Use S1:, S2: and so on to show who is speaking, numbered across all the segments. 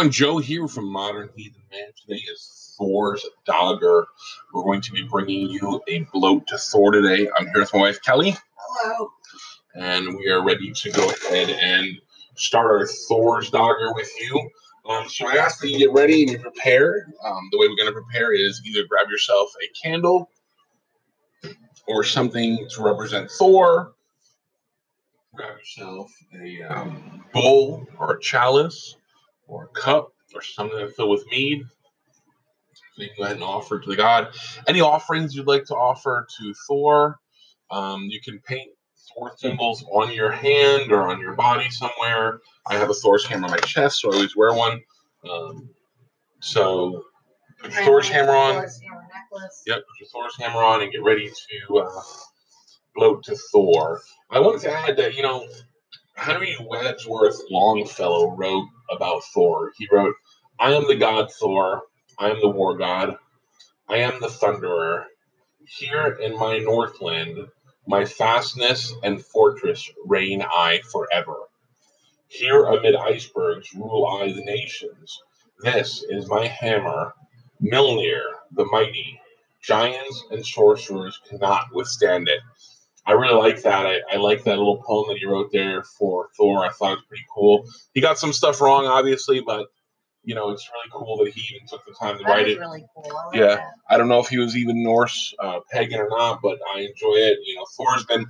S1: Everyone, Joe here from Modern Heathen Man. Today is Thor's Dogger. We're going to be bringing you a blot to Thor today. I'm here with my wife Kelly.
S2: Hello.
S1: And we are ready to go ahead and start our Thor's Dogger with you. Um, so I ask that you get ready and you prepare. Um, the way we're going to prepare is either grab yourself a candle or something to represent Thor. Grab yourself a um, bowl or a chalice or a cup or something to fill with mead. So you can go ahead and offer to the god. Any offerings you'd like to offer to Thor, um, you can paint Thor symbols on your hand or on your body somewhere. I have a Thor's hammer on my chest, so I always wear one. Um, so put your Thor's hammer on.
S2: Thor's hammer necklace.
S1: Yep, put your Thor's hammer on and get ready to uh, blot to Thor. I wanted to add that, you know, Henry Wadsworth Longfellow wrote about Thor. He wrote, I am the god Thor. I am the war god. I am the thunderer. Here in my Northland, my fastness and fortress reign I forever. Here amid icebergs rule I the nations. This is my hammer, Mjolnir the mighty. Giants and sorcerers cannot withstand it. I really like that. I, I like that little poem that he wrote there for Thor. I thought it was pretty cool. He got some stuff wrong, obviously, but you know it's really cool that he even took the time to
S2: That
S1: write it.
S2: really cool. I like
S1: Yeah.
S2: that.
S1: I don't know if he was even Norse uh, pagan or not, but I enjoy it. You know, Thor's been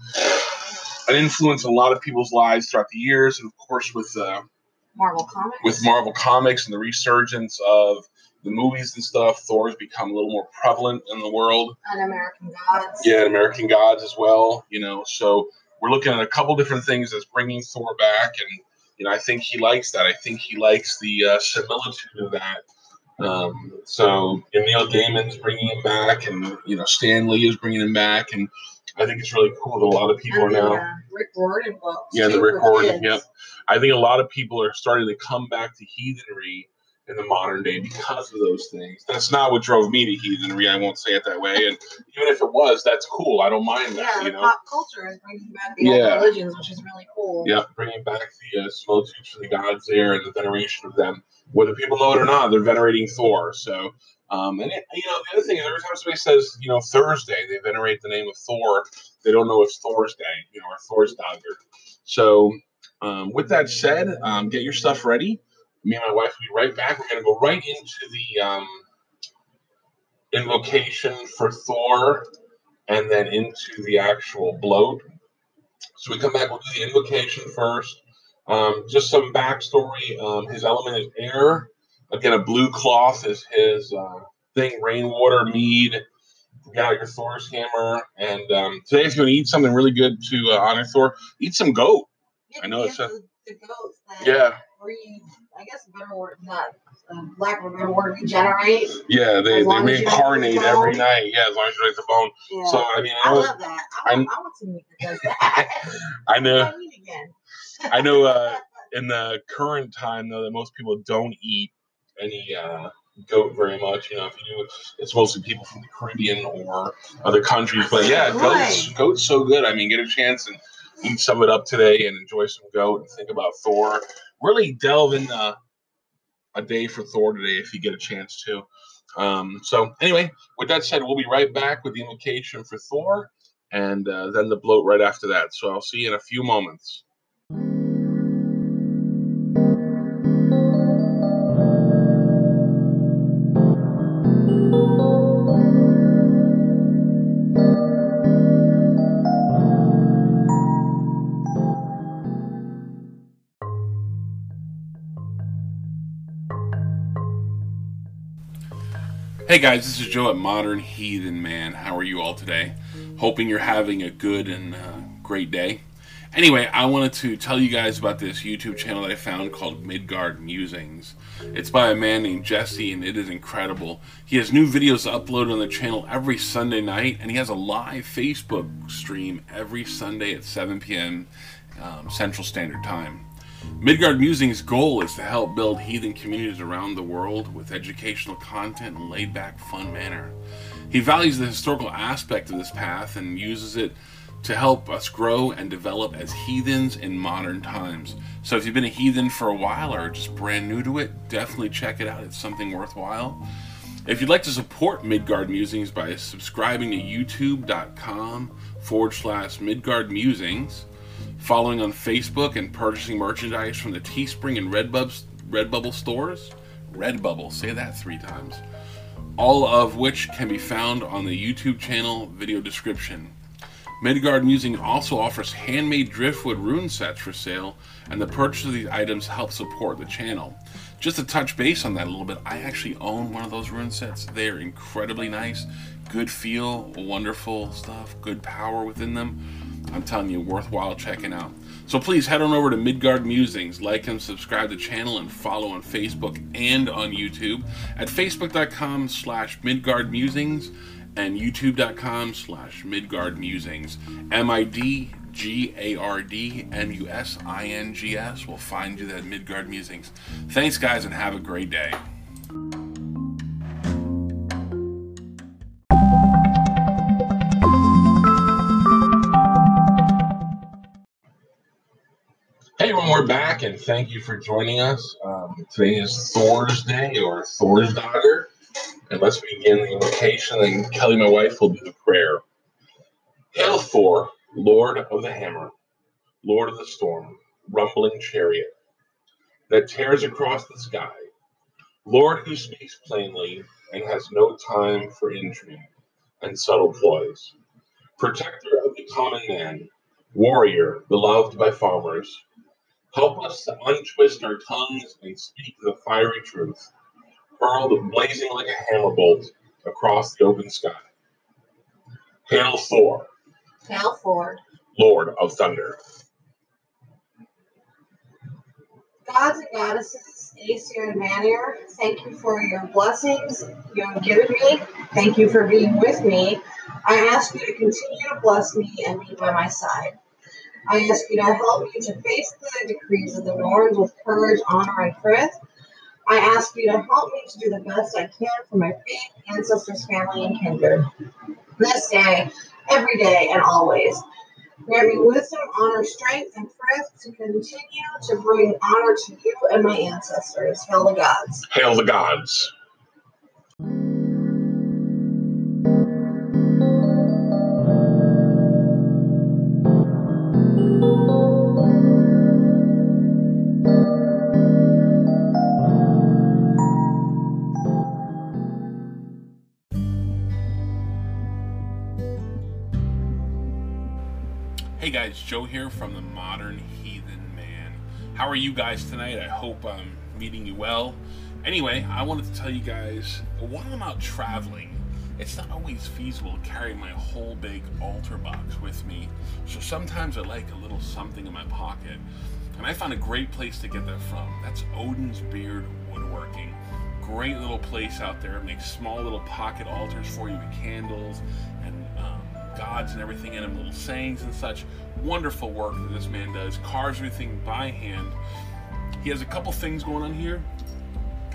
S1: an influence in a lot of people's lives throughout the years, and of course with uh,
S2: Marvel Comics.
S1: with Marvel Comics and the resurgence of the movies and stuff, Thor's become a little more prevalent in the world.
S2: and American Gods.
S1: Yeah, and American Gods as well. You know, so we're looking at a couple different things that's bringing Thor back, and you know, I think he likes that. I think he likes the uh, similitude of that. Um, so and Neil Gaiman's bringing him back, and you know, Stan Lee is bringing him back, and I think it's really cool that a lot of people are
S2: And the,
S1: now.
S2: uh, Rick Riordan books.
S1: Yeah, the Rick Riordan, yep. I think a lot of people are starting to come back to heathenry in the modern day because of those things. That's not what drove me to heathenry. I won't say it that way. And even if it was, that's cool. I don't mind that.
S2: the
S1: You know.
S2: pop culture is bringing back the
S1: Yeah.
S2: old religions, which is really cool.
S1: Yeah, bringing back the uh, similitudes for the gods there and the veneration of them. Whether people know it or not, they're venerating Thor. So, um, and it, you know, the other thing is every time somebody says, you know, Thursday, they venerate the name of Thor. They don't know it's Thor's day, you know, or Thor's dagger. So, um, with that said, um, get your stuff ready. Me and my wife will be right back. We're going to go right into the um, invocation for Thor and then into the actual blot. So we come back, we'll do the invocation first. Um, just some backstory. Um, his element is air. Again, a blue cloth is his uh, thing. Rainwater, mead. You got your Thor's hammer. And um, today, if you want to eat something really good to uh, honor Thor, eat some goat. I know it's a-
S2: the, the goats that
S1: Yeah,
S2: re, I guess better word, not um, lack of a better word, regenerate.
S1: yeah. They, they
S2: long as you don't
S1: reincarnate
S2: the
S1: every night. Yeah, as long as you don't the bone.
S2: Yeah.
S1: So I mean, I
S2: I
S1: know,
S2: love that. I want, I want some meat that does that.
S1: I know,
S2: I.
S1: I know. Uh, in the current time, though, that most people don't eat any uh, goat very much. You know, if you do, it's mostly people from the Caribbean or other countries. But yeah, goats, goat's so good. I mean, get a chance and eat some of it up today and enjoy some goat and think about Thor. Really delve into a day for Thor today if you get a chance to. Um, so anyway, with that said, we'll be right back with the invocation for Thor and uh, then the blot right after that. So I'll see you in a few moments. Hey guys, this is Joe at Modern Heathen Man. How are you all today? Hoping you're having a good and uh, great day. Anyway, I wanted to tell you guys about this YouTube channel that I found called Midgard Musings. It's by a man named Jesse, and it is incredible. He has new videos uploaded on the channel every Sunday night, and he has a live Facebook stream every Sunday at 7 p.m. Um, Central Standard Time. Midgard Musing's goal is to help build heathen communities around the world with educational content and laid back, fun manner. He values the historical aspect of this path and uses it to help us grow and develop as heathens in modern times. So if you've been a heathen for a while or just brand new to it, definitely check it out. It's something worthwhile. If you'd like to support Midgard Musings by subscribing to youtube.com forward slash Midgard Musings, following on Facebook, and purchasing merchandise from the Teespring and Redbubble, Redbubble stores, Redbubble, say that three times, all of which can be found on the YouTube channel video description. Midgard Musing also offers handmade driftwood rune sets for sale, and the purchase of these items helps support the channel. Just to touch base on that a little bit, I actually own one of those rune sets. They're incredibly nice, good feel, wonderful stuff, good power within them. I'm telling you, worthwhile checking out. So please head on over to Midgard Musings, like and subscribe to the channel, and follow on Facebook and on YouTube at facebook.com slash Midgard Musings and youtube.com slash Midgard Musings. M-I-D G-A-R-D-M-U-S-I-N-G-S will find you at Midgard Musings. Thanks, guys, and have a great day.
S3: Back and thank you for joining us. Um, today is Thor's Day or Thor's Dogger. And let's begin the invocation, and Kelly, my wife, will do the prayer. Hail Thor, Lord of the Hammer, Lord of the Storm, rumbling chariot that tears across the sky, Lord who speaks plainly and has no time for intrigue and subtle ploys, protector of the common man, warrior beloved by farmers, help us to untwist our tongues and speak the fiery truth hurled blazing like a hammer bolt across the open sky. Hail Thor,
S2: Hail Thor,
S3: Lord of Thunder.
S2: gods and goddesses, Aesir and Vanir, thank you for your blessings you have given me. Thank you for being with me. I ask you to continue to bless me and be by my side. Oh, I ask you to help me to face the decrees of the Norns with courage, honor, and faith. I ask you to help me to do the best I can for my faith, ancestors, family, and kindred. This day, every day, and always. Grant me wisdom, honor, strength, and strength to continue to bring honor to you and my ancestors. Hail the gods.
S3: Hail the gods.
S1: Guys, Joe here from the Modern Heathen Man. How are you guys tonight? I hope I'm meeting you well. Anyway, I wanted to tell you guys while I'm out traveling, it's not always feasible to carry my whole big altar box with me. So sometimes I like a little something in my pocket. And I found a great place to get that from. That's Odin's Beard Woodworking. Great little place out there. It makes small little pocket altars for you with candles and um, gods and everything in them, little sayings and such. Wonderful work that this man does. Carves everything by hand. He has a couple things going on here.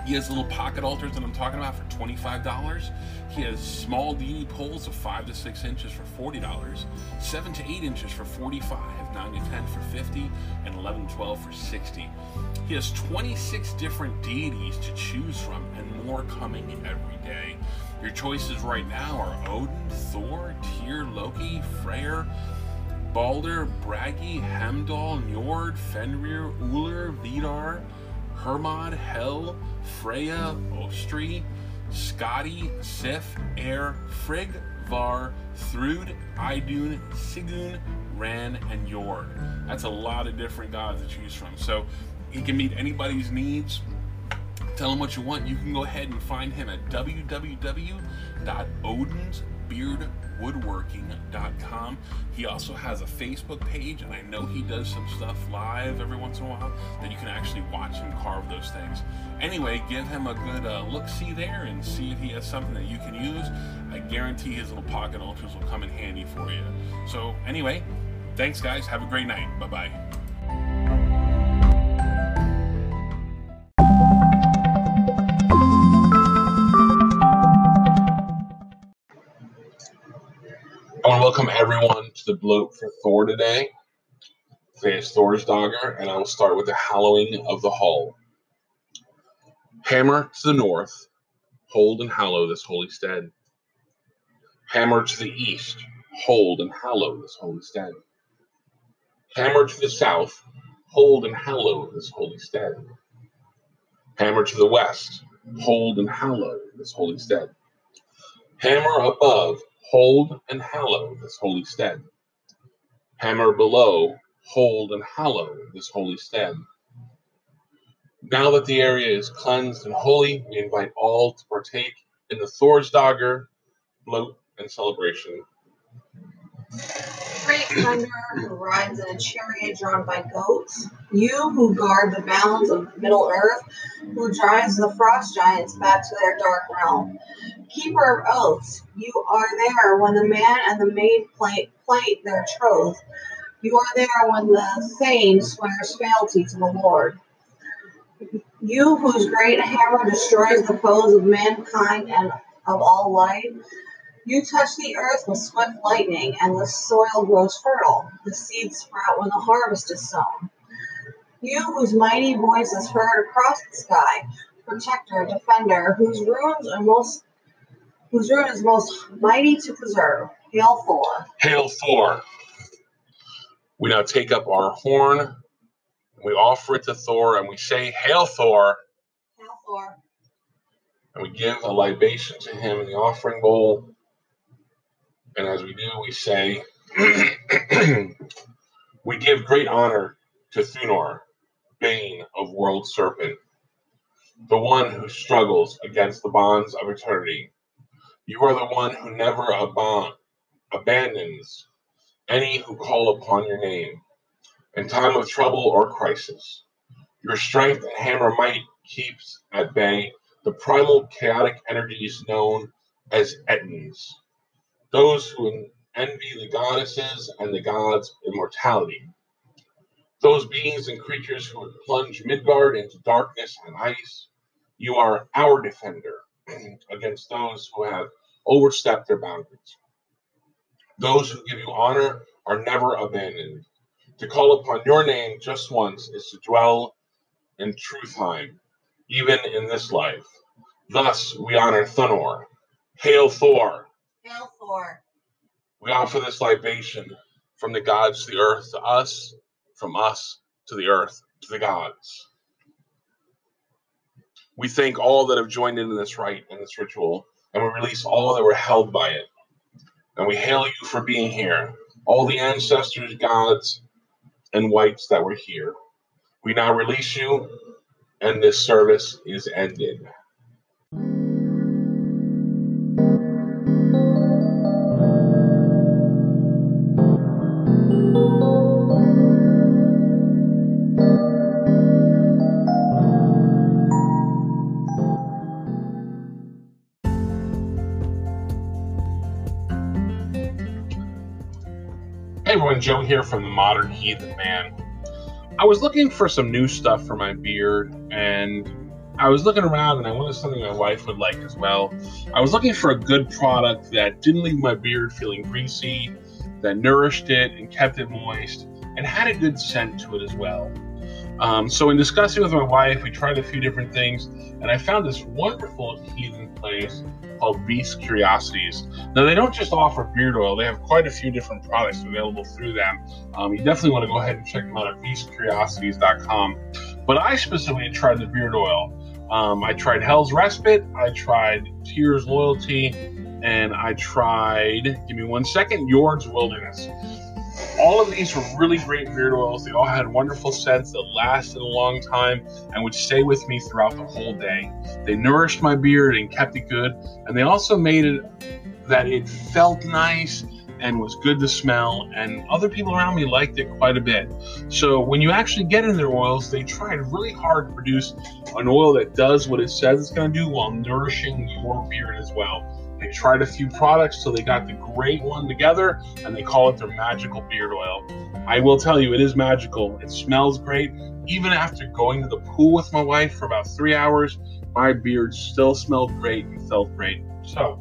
S1: He has little pocket altars that I'm talking about for $25. He has small DE poles of 5 to 6 inches for $40, 7 to 8 inches for 45, 9 to 10 for 50, and 11 to 12 for 60. He has 26 different deities to choose from and more coming every day. Your choices right now are Odin, Thor, Tyr, Loki, Freyr, Balder, Bragi, Heimdall, Njord, Fenrir, Uller, Vidar, Hermod, Hel, Freya, Ostri, Skadi, Sif, Eir, Frigg, Var, Thrud, Idun, Sigun, Ran, and Jord. That's a lot of different gods to choose from. So he can meet anybody's needs. Tell him what you want. You can go ahead and find him at www.odinsbeardwoodworking.com. He also has a Facebook page, and I know he does some stuff live every once in a while that you can actually watch him carve those things. Anyway, give him a good uh, look see there and see if he has something that you can use. I guarantee his little pocket altars will come in handy for you. So, anyway, thanks, guys. Have a great night. Bye bye.
S3: Welcome everyone to
S1: the blot for Thor today. Today is Thor's Dogger, and I will start with the hallowing of the hall. Hammer to the north, hold and hallow this holy stead. Hammer to the east, hold and hallow this holy stead. Hammer to the south, hold and hallow this holy stead. Hammer to the west, hold and hallow this holy stead. Hammer above, hold and hallow this holy stead. Hammer below, hold and hallow this holy stead. Now that the area is cleansed and holy, we invite all to partake in the Thor's Dogger, blot, and celebration.
S2: Great thunder who rides in a chariot drawn by goats. You who guard the bounds of Middle Earth, who drives the frost giants back to their dark realm. Keeper of oaths, you are there when the man and the maid plight, plight their troth. You are there when the Thane swears fealty to the Lord. You whose great hammer destroys the foes of mankind and of all life. You touch the earth with swift lightning, and the soil grows fertile. The seeds sprout when the harvest is sown. You whose mighty voice is heard across the sky, protector, defender, whose ruins are most whose ruin is most mighty to preserve. Hail Thor.
S1: Hail Thor! We now take up our horn, and we offer it to Thor, and we say, Hail Thor!
S2: Hail Thor.
S1: And we give a libation to him in the offering bowl. And as we do, we say, We give great honor to Thunor, Bane of World Serpent, the one who struggles against the bonds of eternity. You are the one who never abon- abandons any who call upon your name in time of trouble or crisis. Your strength and hammer might keeps at bay the primal chaotic energies known as Etons, those who envy the goddesses and the gods' immortality. Those beings and creatures who would plunge Midgard into darkness and ice, you are our defender against those who have overstepped their boundaries. Those who give you honor are never abandoned. To call upon your name just once is to dwell in Thrudheim, even in this life. Thus we honor Thunor. Hail Thor!
S2: Thor.
S1: We offer this libation from the gods to the earth to us, from us to the earth to the gods. We thank all that have joined in this rite and this ritual, and we release all that were held by it. And we hail you for being here, all the ancestors, gods, and wights that were here. We now release you, and this service is ended. Joe here from the Modern Heathen Man. I was looking for some new stuff for my beard, and I was looking around, and I wanted something my wife would like as well. I was looking for a good product that didn't leave my beard feeling greasy, that nourished it and kept it moist, and had a good scent to it as well. Um, so, in discussing with my wife, we tried a few different things, and I found this wonderful heathen place called Beast Curiosities. Now, they don't just offer beard oil, they have quite a few different products available through them. Um, you definitely want to go ahead and check them out at beastcuriosities.com. But I specifically tried the beard oil. Um, I tried Hel's Respite, I tried Tyr's Loyalty, and I tried, give me one second, Jord's Wilderness. All of these were really great beard oils. They all had wonderful scents that lasted a long time and would stay with me throughout the whole day. They nourished my beard and kept it good, and they also made it that it felt nice and was good to smell, and other people around me liked it quite a bit. So when you actually get in their oils, they tried really hard to produce an oil that does what it says it's going to do while nourishing your beard as well. Tried a few products till they got the great one together, and they call it their magical beard oil. I will tell you, it is magical. It smells great. Even after going to the pool with my wife for about three hours, my beard still smelled great and felt great. So,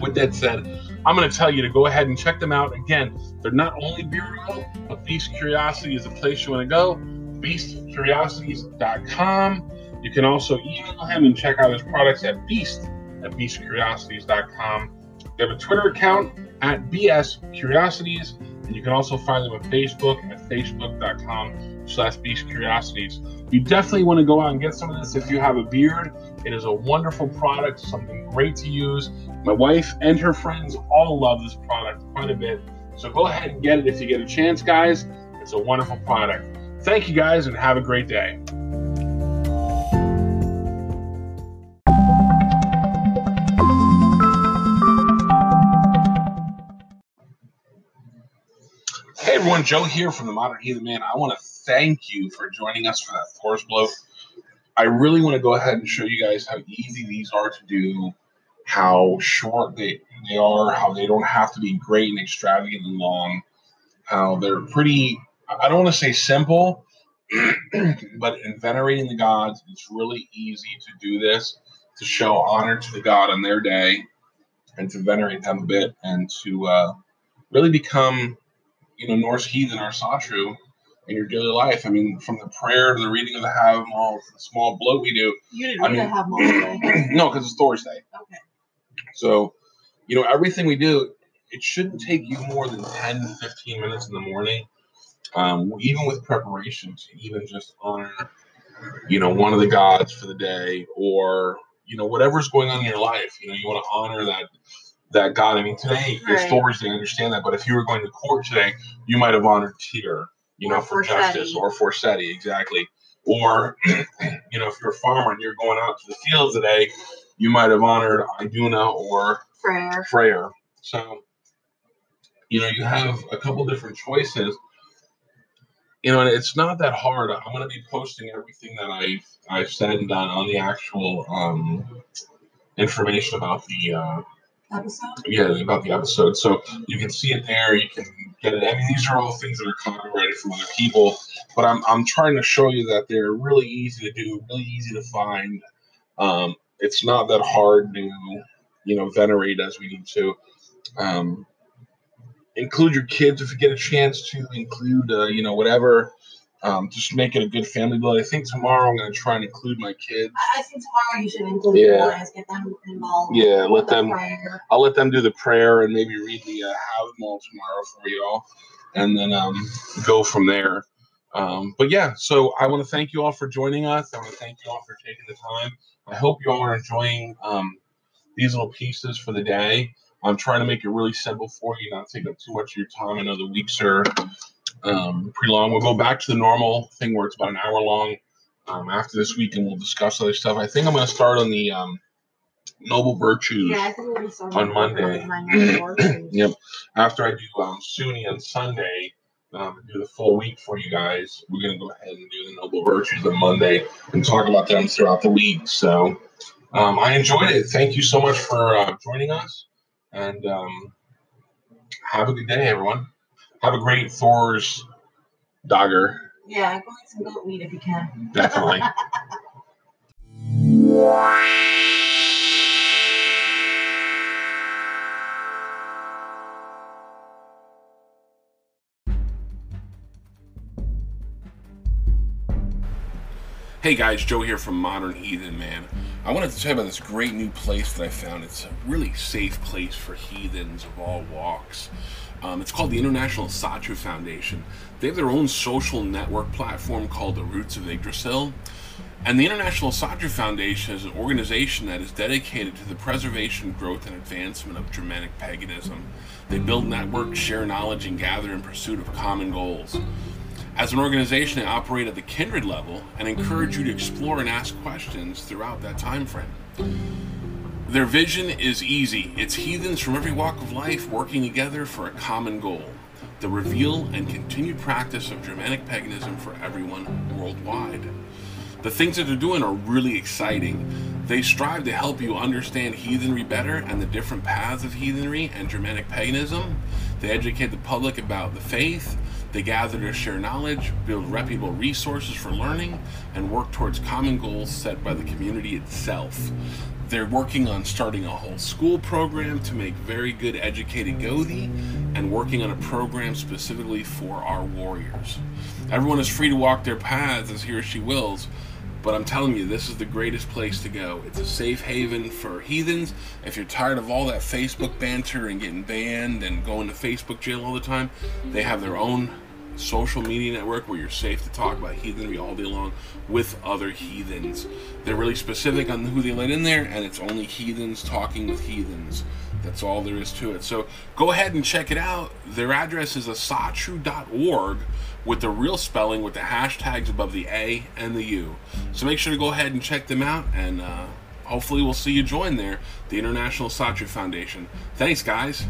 S1: with that said, I'm going to tell you to go ahead and check them out. Again, they're not only beard oil, but Beast Curiosity is the place you want to go. BeastCuriosities.com. You can also email him and check out his products at beast at beastcuriosities.com. They have a Twitter account at BS Curiosities, and you can also find them on Facebook at facebook.com slash Beast Curiosities. You definitely want to go out and get some of this if you have a beard. It is a wonderful product, something great to use. My wife and her friends all love this product quite a bit. So go ahead and get it if you get a chance, guys. It's a wonderful product. Thank you guys and have a great day. Everyone, Joe here from the Modern Heathen Man. I want to thank you for joining us for that Thor's blow. I really want to go ahead and show you guys how easy these are to do, how short they, they are, how they don't have to be great and extravagant and long, how they're pretty, I don't want to say simple, but in venerating the gods, it's really easy to do this to show honor to the god on their day and to venerate them a bit and to uh, really become, you know, Norse heathen or Asatru in your daily life. I mean, from the prayer to the reading of the Havamal, the small blot we do.
S2: You didn't
S1: I
S2: read
S1: mean-
S2: the Havamal
S1: no, because it's Thor's Day.
S2: Okay.
S1: So, you know, everything we do, it shouldn't take you more than 10, 15 minutes in the morning, um, even with preparation to even just honor, you know, one of the gods for the day or, you know, whatever's going on in your life. You know, you want to honor that that God. I mean, today
S2: Right.
S1: I understand that, but if you were going to court today, you might have honored Tyr, you know,
S2: Or
S1: for
S2: Forseti.
S1: justice, or Forseti, exactly. Or, you know, if you're a farmer and you're going out to the fields today, you might have honored Iduna or. Freyr. So, you know, you have a couple different choices. You know, and it's not that hard. I'm going to be posting everything that I've I've said and done on the actual um, information about the uh,
S2: Episode?
S1: yeah about the episode. So you can see it there. You can get it. I mean, these are all things that are copyrighted from other people, but I'm I'm trying to show you that they're really easy to do, really easy to find. Um, it's not that hard to you know venerate as we need to. Um, include your kids if you get a chance to include uh, you know whatever. Um, just make it a good family blood. I think tomorrow I'm going to try and include my kids.
S2: I I think tomorrow you should include
S1: Yeah.
S2: boys, get them involved.
S1: Yeah, let
S2: the
S1: them-
S2: prayer.
S1: I'll let them do the prayer and maybe read the uh, Havamal tomorrow for y'all, and then um, go from there. Um, but yeah, so I want to thank you all for joining us. I want to thank you all for taking the time. I hope you all are enjoying um, these little pieces for the day. I'm trying to make it really simple for you, not take up too much of your time. I know the weeks are um, pretty long. We'll go back to the normal thing where it's about an hour long um, after this week, and we'll discuss other stuff. I think I'm going to start on the um, noble virtues
S2: Yeah, I think we'll be
S1: on Monday.
S2: fortunes.
S1: Yep. After I do um, Sunna on Sunday, um, do the full week for you guys, we're going to go ahead and do the Noble Virtues on Monday and talk about them throughout the week. So um, I enjoyed it. Thank you so much for uh, joining us. And um, have a good day, everyone. Have a great Thor's Dogger.
S2: Yeah, go eat some goat meat if you can.
S1: Definitely.
S4: Hey guys, Joe here from Modern Heathen Man. I wanted to tell you about this great new place that I found. It's a really safe place for heathens of all walks. Um, it's called the International Asatru Foundation. They have their own social network platform called the Roots of Yggdrasil. And the International Asatru Foundation is an organization that is dedicated to the preservation, growth, and advancement of Germanic paganism. They build networks, share knowledge, and gather in pursuit of common goals. As an organization, they operate at the kindred level and encourage you to explore and ask questions throughout that time frame. Their vision is easy. It's heathens from every walk of life working together for a common goal. The reveal and continued practice of Germanic paganism for everyone worldwide. The things that they're doing are really exciting. They strive to help you understand heathenry better and the different paths of heathenry and Germanic paganism. They educate the public about the faith. They gather to share knowledge, build reputable resources for learning, and work towards common goals set by the community itself.
S1: they're working on starting a whole school program to make very good educated Gothi and working on a program specifically for our warriors. Everyone is free to walk their paths as he or she wills, but I'm telling you, this is the greatest place to go. It's a safe haven for heathens. If you're tired of all that Facebook banter and getting banned and going to Facebook jail all the time, they have their own social media network where you're safe to talk about heathenry all day long with other heathens. They're really specific on who they let in there, and it's only heathens talking with heathens. That's all there is to it. So go ahead and check it out. Their address is asatru.org with the real spelling with the hashtags above the A and the U. So make sure to go ahead and check them out, and uh, hopefully we'll see you join there, the International Asatru Foundation. Thanks, guys.